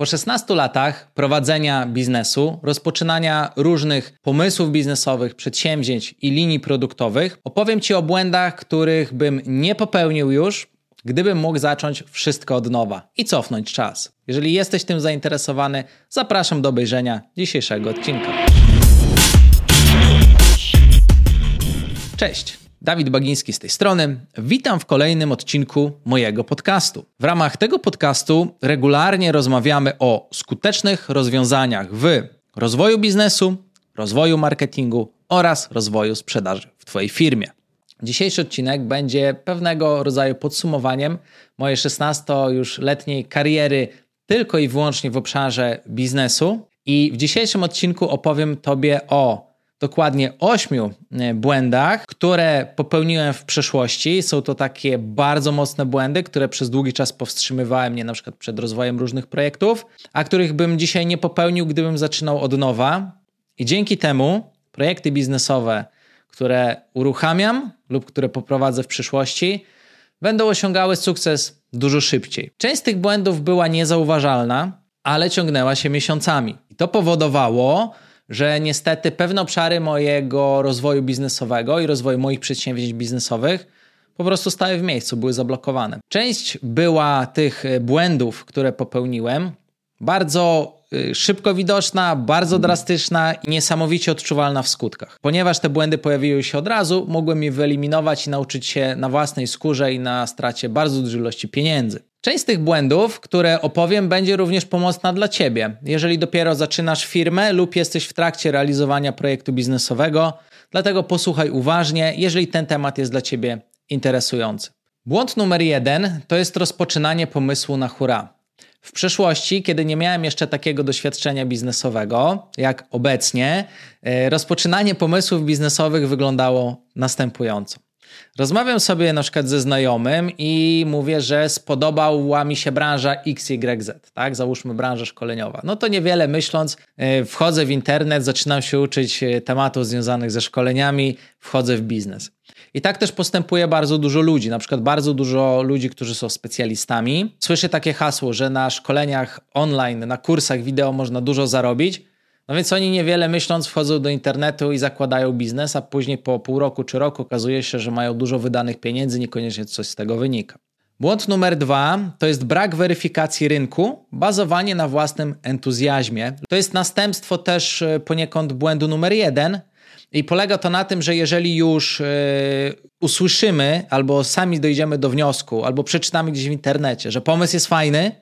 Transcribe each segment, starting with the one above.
Po 16 latach prowadzenia biznesu, rozpoczynania różnych pomysłów biznesowych, przedsięwzięć i linii produktowych, opowiem Ci o błędach, których bym nie popełnił już, gdybym mógł zacząć wszystko od nowa i cofnąć czas. Jeżeli jesteś tym zainteresowany, zapraszam do obejrzenia dzisiejszego odcinka. Cześć! Dawid Bagiński z tej strony. Witam w kolejnym odcinku mojego podcastu. W ramach tego podcastu regularnie rozmawiamy o skutecznych rozwiązaniach w rozwoju biznesu, rozwoju marketingu oraz rozwoju sprzedaży w Twojej firmie. Dzisiejszy odcinek będzie pewnego rodzaju podsumowaniem mojej 16 już letniej kariery tylko i wyłącznie w obszarze biznesu. I w dzisiejszym odcinku opowiem Tobie o dokładnie ośmiu e, błędach, które popełniłem w przeszłości. Są to takie bardzo mocne błędy, które przez długi czas powstrzymywały mnie na przykład przed rozwojem różnych projektów, a których bym dzisiaj nie popełnił, gdybym zaczynał od nowa. I dzięki temu projekty biznesowe, które uruchamiam lub które poprowadzę w przyszłości, będą osiągały sukces dużo szybciej. Część z tych błędów była niezauważalna, ale ciągnęła się miesiącami. I to powodowało, że niestety pewne obszary mojego rozwoju biznesowego i rozwoju moich przedsięwzięć biznesowych po prostu stały w miejscu, były zablokowane. Część była tych błędów, które popełniłem, bardzo y, szybko widoczna, bardzo drastyczna i niesamowicie odczuwalna w skutkach. Ponieważ te błędy pojawiły się od razu, mogłem je wyeliminować i nauczyć się na własnej skórze i na stracie bardzo dużej ilości pieniędzy. Część z tych błędów, które opowiem, będzie również pomocna dla Ciebie. Jeżeli dopiero zaczynasz firmę lub jesteś w trakcie realizowania projektu biznesowego, dlatego posłuchaj uważnie, jeżeli ten temat jest dla Ciebie interesujący. Błąd numer jeden to jest rozpoczynanie pomysłu na hura. W przeszłości, kiedy nie miałem jeszcze takiego doświadczenia biznesowego jak obecnie, e, rozpoczynanie pomysłów biznesowych wyglądało następująco. Rozmawiam sobie na przykład ze znajomym i mówię, że spodobała mi się branża XYZ, tak? Załóżmy branża szkoleniowa. No to niewiele myśląc, e, wchodzę w internet, zaczynam się uczyć e, tematów związanych ze szkoleniami, wchodzę w biznes. I tak też postępuje bardzo dużo ludzi, na przykład bardzo dużo ludzi, którzy są specjalistami. Słyszę takie hasło, że na szkoleniach online, na kursach wideo można dużo zarobić. No więc oni niewiele myśląc wchodzą do internetu i zakładają biznes, a później po pół roku czy roku okazuje się, że mają dużo wydanych pieniędzy, niekoniecznie coś z tego wynika. Błąd numer dwa to jest brak weryfikacji rynku, bazowanie na własnym entuzjazmie. To jest następstwo też e, poniekąd błędu numer jeden, i polega to na tym, że jeżeli już yy, usłyszymy, albo sami dojdziemy do wniosku, albo przeczytamy gdzieś w internecie, że pomysł jest fajny,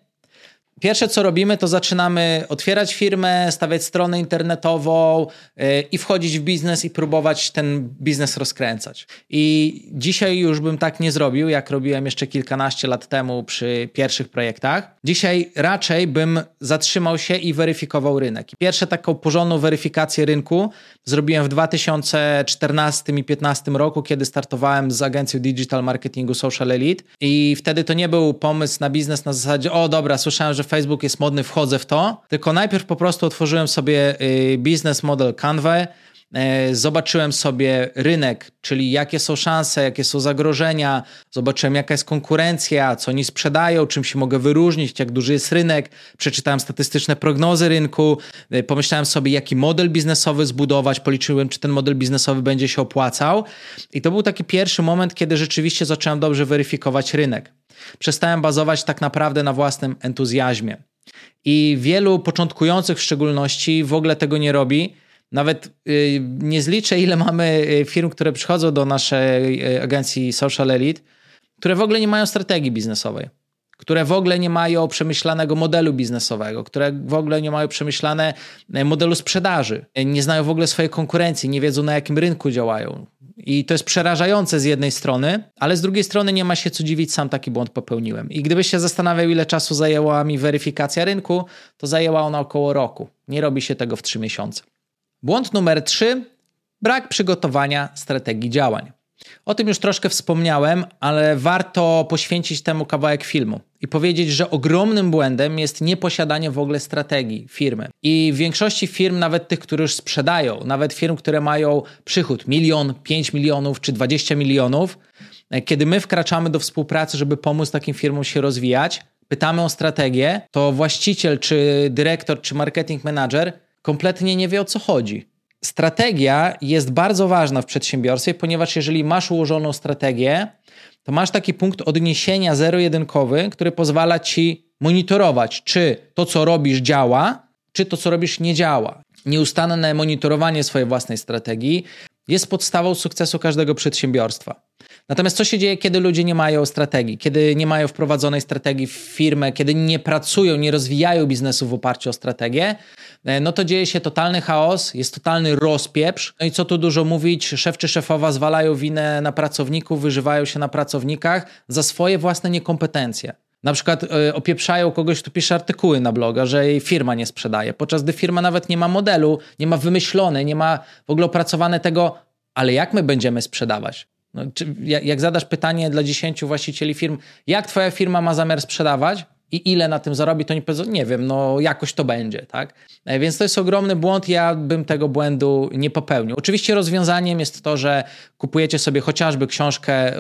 Pierwsze, co robimy, to zaczynamy otwierać firmę, stawiać stronę internetową yy, i wchodzić w biznes i próbować ten biznes rozkręcać. I dzisiaj już bym tak nie zrobił, jak robiłem jeszcze kilkanaście lat temu przy pierwszych projektach. Dzisiaj raczej bym zatrzymał się i weryfikował rynek. Pierwsze taką porządną weryfikację rynku zrobiłem w 2014 i 2015 roku, kiedy startowałem z agencją digital marketingu Social Elite i wtedy to nie był pomysł na biznes na zasadzie, o dobra, słyszałem, że Facebook jest modny, wchodzę w to, tylko najpierw po prostu otworzyłem sobie y, biznes model Canva, E, zobaczyłem sobie rynek, czyli jakie są szanse, jakie są zagrożenia, zobaczyłem jaka jest konkurencja, co oni sprzedają, czym się mogę wyróżnić, jak duży jest rynek, przeczytałem statystyczne prognozy rynku, e, pomyślałem sobie, jaki model biznesowy zbudować, policzyłem, czy ten model biznesowy będzie się opłacał. I to był taki pierwszy moment, kiedy rzeczywiście zacząłem dobrze weryfikować rynek. Przestałem bazować tak naprawdę na własnym entuzjazmie. I wielu początkujących w szczególności w ogóle tego nie robi nawet y, nie zliczę, ile mamy y, firm, które przychodzą do naszej y, agencji Social Elite, które w ogóle nie mają strategii biznesowej, które w ogóle nie mają przemyślanego modelu biznesowego, które w ogóle nie mają przemyślane modelu sprzedaży, nie znają w ogóle swojej konkurencji, nie wiedzą na jakim rynku działają. I to jest przerażające z jednej strony, ale z drugiej strony nie ma się co dziwić, sam taki błąd popełniłem. I gdybyś się zastanawiał, ile czasu zajęła mi weryfikacja rynku, to zajęła ona około roku. Nie robi się tego w trzy miesiące. Błąd numer 3 brak przygotowania strategii działań. O tym już troszkę wspomniałem, ale warto poświęcić temu kawałek filmu i powiedzieć, że ogromnym błędem jest nieposiadanie w ogóle strategii firmy. I w większości firm, nawet tych, które już sprzedają, nawet firm, które mają przychód milion, 5 milionów czy 20 milionów, kiedy my wkraczamy do współpracy, żeby pomóc takim firmom się rozwijać, pytamy o strategię, to właściciel, czy dyrektor, czy marketing manager kompletnie nie wie o co chodzi. Strategia jest bardzo ważna w przedsiębiorstwie, ponieważ jeżeli masz ułożoną strategię, to masz taki punkt odniesienia zero-jedynkowy, który pozwala ci monitorować, czy to, co robisz, działa, czy to, co robisz, nie działa. Nieustanne monitorowanie swojej własnej strategii jest podstawą sukcesu każdego przedsiębiorstwa. Natomiast co się dzieje, kiedy ludzie nie mają strategii, kiedy nie mają wprowadzonej strategii w firmę, kiedy nie pracują, nie rozwijają biznesu w oparciu o strategię? E, no to dzieje się totalny chaos, jest totalny rozpieprz. No i co tu dużo mówić, szef czy szefowa zwalają winę na pracowników, wyżywają się na pracownikach za swoje własne niekompetencje. Na przykład y, opieprzają kogoś, kto pisze artykuły na bloga, że jej firma nie sprzedaje, podczas gdy firma nawet nie ma modelu, nie ma wymyślone, nie ma w ogóle opracowane tego, ale jak my będziemy sprzedawać? No, czy, jak, jak zadasz pytanie dla 10 właścicieli firm, jak twoja firma ma zamiar sprzedawać, i ile na tym zarobi, to nie nie wiem, no jakoś to będzie, tak? E, więc to jest ogromny błąd, ja bym tego błędu nie popełnił. Oczywiście rozwiązaniem jest to, że kupujecie sobie chociażby książkę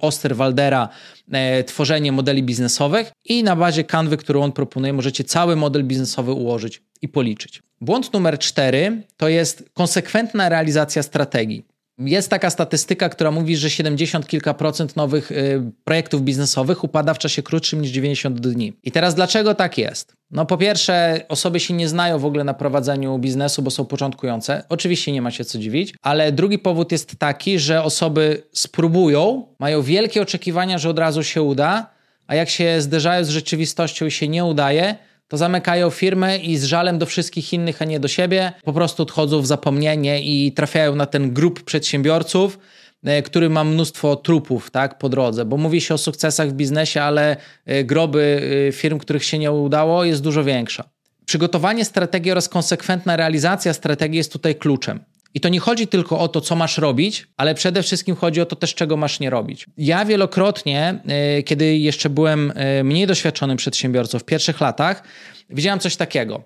Osterwaldera e, Tworzenie modeli biznesowych i na bazie kanwy, którą on proponuje, możecie cały model biznesowy ułożyć i policzyć. Błąd numer cztery to jest konsekwentna realizacja strategii. Jest taka statystyka, która mówi, że 70 kilka procent nowych y, projektów biznesowych upada w czasie krótszym niż 90 dni. I teraz dlaczego tak jest? No po pierwsze, osoby się nie znają w ogóle na prowadzeniu biznesu, bo są początkujące. Oczywiście nie ma się co dziwić, ale drugi powód jest taki, że osoby spróbują, mają wielkie oczekiwania, że od razu się uda, a jak się zderzają z rzeczywistością i się nie udaje, to zamykają firmę i z żalem do wszystkich innych, a nie do siebie, po prostu odchodzą w zapomnienie i trafiają na ten grup przedsiębiorców, e, który ma mnóstwo trupów tak, po drodze, bo mówi się o sukcesach w biznesie, ale e, groby e, firm, których się nie udało, jest dużo większa. Przygotowanie strategii oraz konsekwentna realizacja strategii jest tutaj kluczem. I to nie chodzi tylko o to, co masz robić, ale przede wszystkim chodzi o to też, czego masz nie robić. Ja wielokrotnie, e, kiedy jeszcze byłem e, mniej doświadczonym przedsiębiorcą w pierwszych latach, widziałem coś takiego.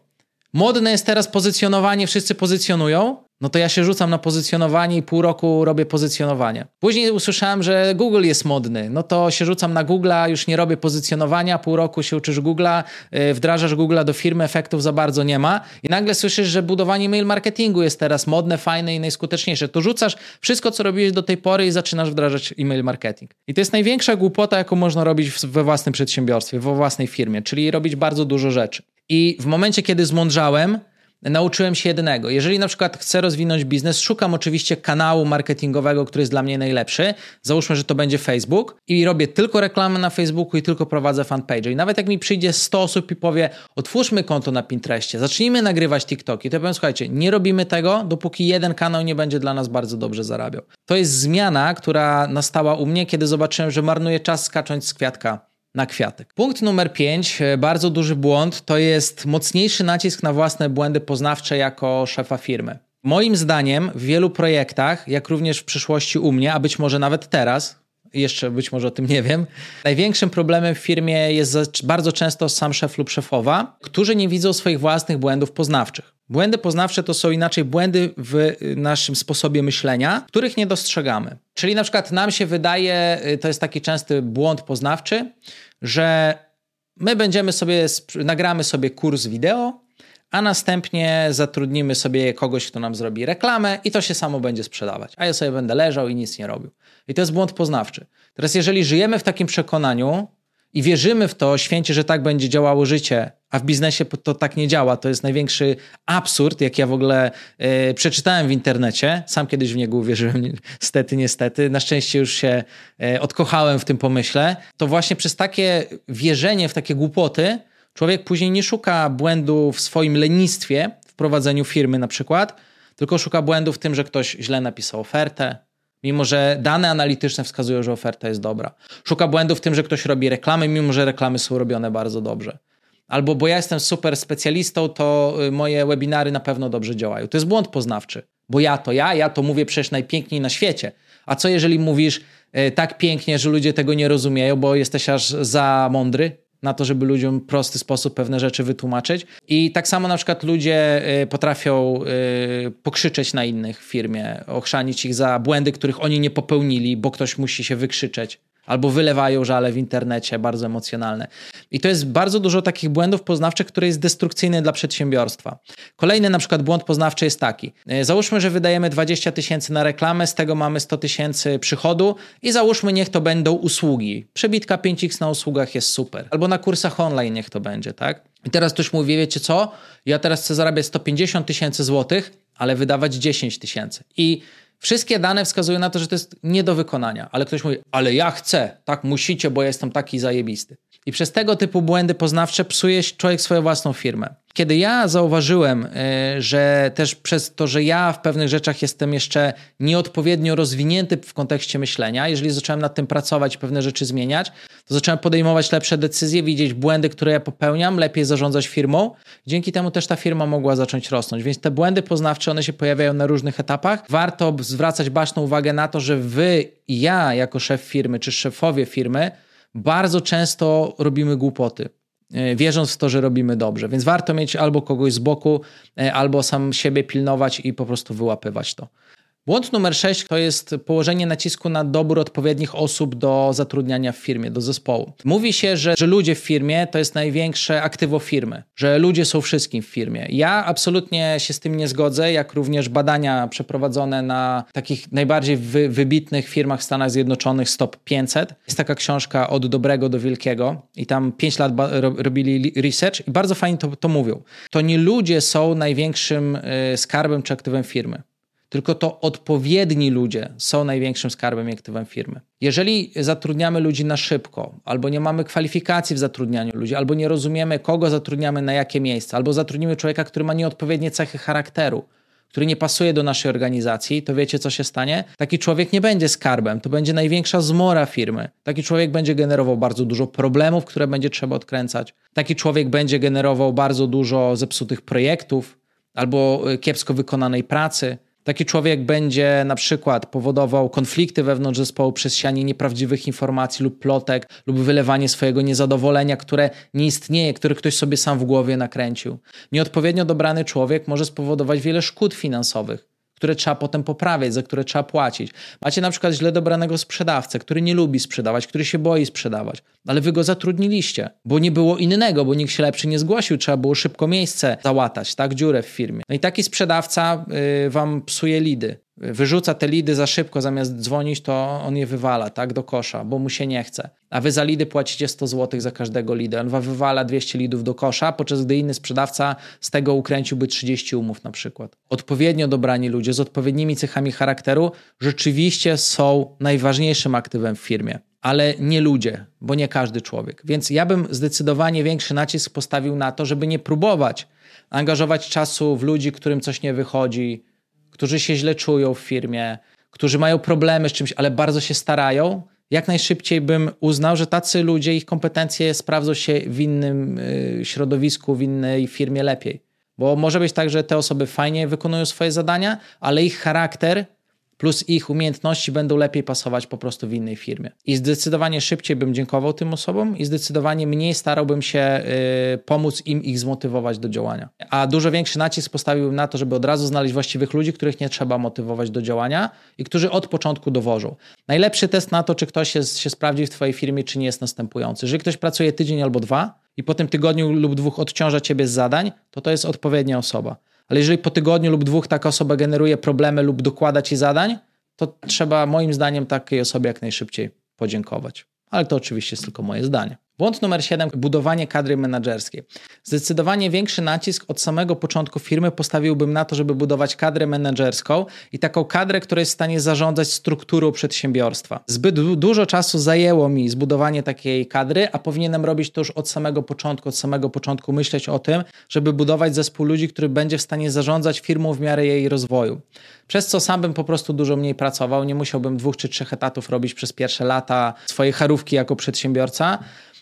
Modne jest teraz pozycjonowanie, wszyscy pozycjonują, no to ja się rzucam na pozycjonowanie i pół roku robię pozycjonowanie. Później usłyszałem, że Google jest modny, no to się rzucam na Google'a, już nie robię pozycjonowania, pół roku się uczysz Google'a, yy, wdrażasz Google'a do firmy, efektów za bardzo nie ma i nagle słyszysz, że budowanie mail marketingu jest teraz modne, fajne i najskuteczniejsze. To rzucasz wszystko, co robiłeś do tej pory i zaczynasz wdrażać e-mail marketing. I to jest największa głupota, jaką można robić we własnym przedsiębiorstwie, we własnej firmie, czyli robić bardzo dużo rzeczy. I w momencie, kiedy zmądrzałem, nauczyłem się jednego. Jeżeli na przykład chcę rozwinąć biznes, szukam oczywiście kanału marketingowego, który jest dla mnie najlepszy. Załóżmy, że to będzie Facebook i robię tylko reklamy na Facebooku i tylko prowadzę fanpage. I nawet jak mi przyjdzie 100 osób i powie, otwórzmy konto na Pinterestie, zacznijmy nagrywać TikToki, to ja powiem, słuchajcie, nie robimy tego, dopóki jeden kanał nie będzie dla nas bardzo dobrze zarabiał. To jest zmiana, która nastała u mnie, kiedy zobaczyłem, że marnuję czas skacząc z kwiatka na kwiatek. Punkt numer 5, e, bardzo duży błąd, to jest mocniejszy nacisk na własne błędy poznawcze jako szefa firmy. Moim zdaniem w wielu projektach, jak również w przyszłości u mnie, a być może nawet teraz, jeszcze być może o tym nie wiem, największym problemem w firmie jest bardzo często sam szef lub szefowa, którzy nie widzą swoich własnych błędów poznawczych. Błędy poznawcze to są inaczej błędy w naszym sposobie myślenia, których nie dostrzegamy. Czyli na przykład nam się wydaje, y, to jest taki częsty błąd poznawczy, że my będziemy sobie, nagramy sobie kurs wideo, a następnie zatrudnimy sobie kogoś, kto nam zrobi reklamę i to się samo będzie sprzedawać. A ja sobie będę leżał i nic nie robił. I to jest błąd poznawczy. Teraz, jeżeli żyjemy w takim przekonaniu, i wierzymy w to święcie, że tak będzie działało życie, a w biznesie to tak nie działa. To jest największy absurd, jak ja w ogóle e, przeczytałem w internecie. Sam kiedyś w niego uwierzyłem, niestety, niestety. Na szczęście już się e, odkochałem w tym pomyśle. To właśnie przez takie wierzenie w takie głupoty człowiek później nie szuka błędu w swoim lenistwie, w prowadzeniu firmy na przykład, tylko szuka błędu w tym, że ktoś źle napisał ofertę, mimo że dane analityczne wskazują, że oferta jest dobra. Szuka błędu w tym, że ktoś robi reklamy, mimo że reklamy są robione bardzo dobrze. Albo bo ja jestem super specjalistą, to y, moje webinary na pewno dobrze działają. To jest błąd poznawczy, bo ja to ja, ja to mówię przecież najpiękniej na świecie. A co jeżeli mówisz y, tak pięknie, że ludzie tego nie rozumieją, bo jesteś aż za mądry? Na to, żeby ludziom w prosty sposób pewne rzeczy wytłumaczyć. I tak samo na przykład ludzie y, potrafią y, pokrzyczeć na innych w firmie, ochrzanić ich za błędy, których oni nie popełnili, bo ktoś musi się wykrzyczeć. Albo wylewają żale w internecie, bardzo emocjonalne. I to jest bardzo dużo takich błędów poznawczych, które jest destrukcyjne dla przedsiębiorstwa. Kolejny na przykład błąd poznawczy jest taki. E, załóżmy, że wydajemy 20 tysięcy na reklamę, z tego mamy 100 tysięcy przychodu i załóżmy, niech to będą usługi. Przebitka 5x na usługach jest super. Albo na kursach online niech to będzie, tak? I teraz ktoś mówi, wiecie co? Ja teraz chcę zarabiać 150 tysięcy złotych, ale wydawać 10 tysięcy. I Wszystkie dane wskazują na to, że to jest nie do wykonania, ale ktoś mówi, ale ja chcę, tak musicie, bo jestem taki zajebisty. I przez tego typu błędy poznawcze psuje człowiek swoją własną firmę. Kiedy ja zauważyłem, y, że też przez to, że ja w pewnych rzeczach jestem jeszcze nieodpowiednio rozwinięty w kontekście myślenia, jeżeli zacząłem nad tym pracować pewne rzeczy zmieniać, to zacząłem podejmować lepsze decyzje, widzieć błędy, które ja popełniam, lepiej zarządzać firmą. Dzięki temu też ta firma mogła zacząć rosnąć. Więc te błędy poznawcze, one się pojawiają na różnych etapach. Warto zwracać baczną uwagę na to, że wy i ja jako szef firmy, czy szefowie firmy, bardzo często robimy głupoty e, wierząc w to, że robimy dobrze. Więc warto mieć albo kogoś z boku, e, albo sam siebie pilnować i po prostu wyłapywać to. Błąd numer 6 to jest położenie nacisku na dobór odpowiednich osób do zatrudniania w firmie, do zespołu. Mówi się, że, że ludzie w firmie to jest największe aktywo firmy, że ludzie są wszystkim w firmie. Ja absolutnie się z tym nie zgodzę, jak również badania przeprowadzone na takich najbardziej wy, wybitnych firmach w Stanach Zjednoczonych Stop 500. Jest taka książka Od dobrego do wielkiego i tam 5 lat robili research i bardzo fajnie to, to mówią. To nie ludzie są największym y, skarbem czy aktywem firmy tylko to odpowiedni ludzie są największym skarbem i aktywem firmy. Jeżeli zatrudniamy ludzi na szybko, albo nie mamy kwalifikacji w zatrudnianiu ludzi, albo nie rozumiemy, kogo zatrudniamy na jakie miejsce, albo zatrudnimy człowieka, który ma nieodpowiednie cechy charakteru, który nie pasuje do naszej organizacji, to wiecie, co się stanie? Taki człowiek nie będzie skarbem, to będzie największa zmora firmy. Taki człowiek będzie generował bardzo dużo problemów, które będzie trzeba odkręcać. Taki człowiek będzie generował bardzo dużo zepsutych projektów albo e, kiepsko wykonanej pracy. Taki człowiek będzie na przykład powodował konflikty wewnątrz zespołu przez sianie nieprawdziwych informacji lub plotek, lub wylewanie swojego niezadowolenia, które nie istnieje, które ktoś sobie sam w głowie nakręcił. Nieodpowiednio dobrany człowiek może spowodować wiele szkód finansowych które trzeba potem poprawiać, za które trzeba płacić. Macie na przykład źle dobranego sprzedawcę, który nie lubi sprzedawać, który się boi sprzedawać, ale wy go zatrudniliście, bo nie było innego, bo nikt się lepszy nie zgłosił, trzeba było szybko miejsce załatać, tak, dziurę w firmie. No i taki sprzedawca y, wam psuje lidy wyrzuca te lidy za szybko, zamiast dzwonić, to on je wywala tak do kosza, bo mu się nie chce. A wy za lidy płacicie 100 zł za każdego lidę. On wywala 200 lidów do kosza, podczas gdy inny sprzedawca z tego ukręciłby 30 umów na przykład. Odpowiednio dobrani ludzie z odpowiednimi cechami charakteru rzeczywiście są najważniejszym aktywem w firmie. Ale nie ludzie, bo nie każdy człowiek. Więc ja bym zdecydowanie większy nacisk postawił na to, żeby nie próbować angażować czasu w ludzi, którym coś nie wychodzi, którzy się źle czują w firmie, którzy mają problemy z czymś, ale bardzo się starają, jak najszybciej bym uznał, że tacy ludzie, ich kompetencje sprawdzą się w innym y, środowisku, w innej firmie lepiej. Bo może być tak, że te osoby fajnie wykonują swoje zadania, ale ich charakter plus ich umiejętności będą lepiej pasować po prostu w innej firmie. I zdecydowanie szybciej bym dziękował tym osobom i zdecydowanie mniej starałbym się y, pomóc im ich zmotywować do działania. A dużo większy nacisk postawiłbym na to, żeby od razu znaleźć właściwych ludzi, których nie trzeba motywować do działania i którzy od początku dowożą. Najlepszy test na to, czy ktoś jest, się sprawdzi w Twojej firmie, czy nie jest następujący. Jeżeli ktoś pracuje tydzień albo dwa i po tym tygodniu lub dwóch odciąża Ciebie z zadań, to to jest odpowiednia osoba. Ale jeżeli po tygodniu lub dwóch taka osoba generuje problemy lub dokłada ci zadań, to trzeba moim zdaniem takiej osobie jak najszybciej podziękować. Ale to oczywiście jest tylko moje zdanie. Błąd numer 7 budowanie kadry menedżerskiej. Zdecydowanie większy nacisk od samego początku firmy postawiłbym na to, żeby budować kadrę menedżerską i taką kadrę, która jest w stanie zarządzać strukturą przedsiębiorstwa. Zbyt dużo czasu zajęło mi zbudowanie takiej kadry, a powinienem robić to już od samego początku, od samego początku myśleć o tym, żeby budować zespół ludzi, który będzie w stanie zarządzać firmą w miarę jej rozwoju. Przez co sam bym po prostu dużo mniej pracował, nie musiałbym dwóch czy trzech etatów robić przez pierwsze lata swojej charówki jako przedsiębiorca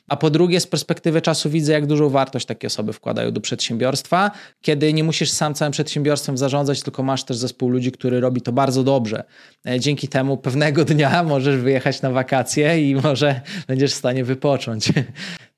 a po drugie, z perspektywy czasu widzę, jak dużą wartość takie osoby wkładają do przedsiębiorstwa, kiedy nie musisz sam całym przedsiębiorstwem zarządzać, tylko masz też zespół ludzi, który robi to bardzo dobrze. E, dzięki temu pewnego dnia możesz wyjechać na wakacje i może będziesz w stanie wypocząć.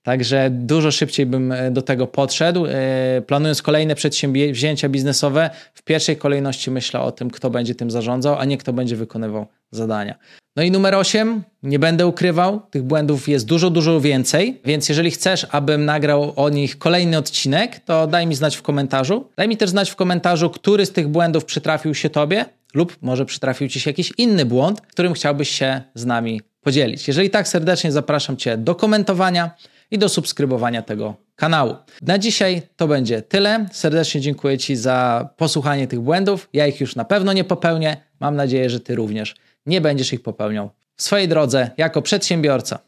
Także dużo szybciej bym e, do tego podszedł. E, planując kolejne przedsięwzięcia biznesowe, w pierwszej kolejności myślę o tym, kto będzie tym zarządzał, a nie kto będzie wykonywał zadania. No i numer 8, nie będę ukrywał, tych błędów jest dużo, dużo więcej, więc jeżeli chcesz, abym nagrał o nich kolejny odcinek, to daj mi znać w komentarzu. Daj mi też znać w komentarzu, który z tych błędów przytrafił się tobie, lub może przytrafił ci się jakiś inny błąd, którym chciałbyś się z nami podzielić. Jeżeli tak, serdecznie zapraszam cię do komentowania i do subskrybowania tego kanału. Na dzisiaj to będzie tyle. Serdecznie dziękuję Ci za posłuchanie tych błędów. Ja ich już na pewno nie popełnię. Mam nadzieję, że Ty również nie będziesz ich popełniał w swojej drodze jako przedsiębiorca.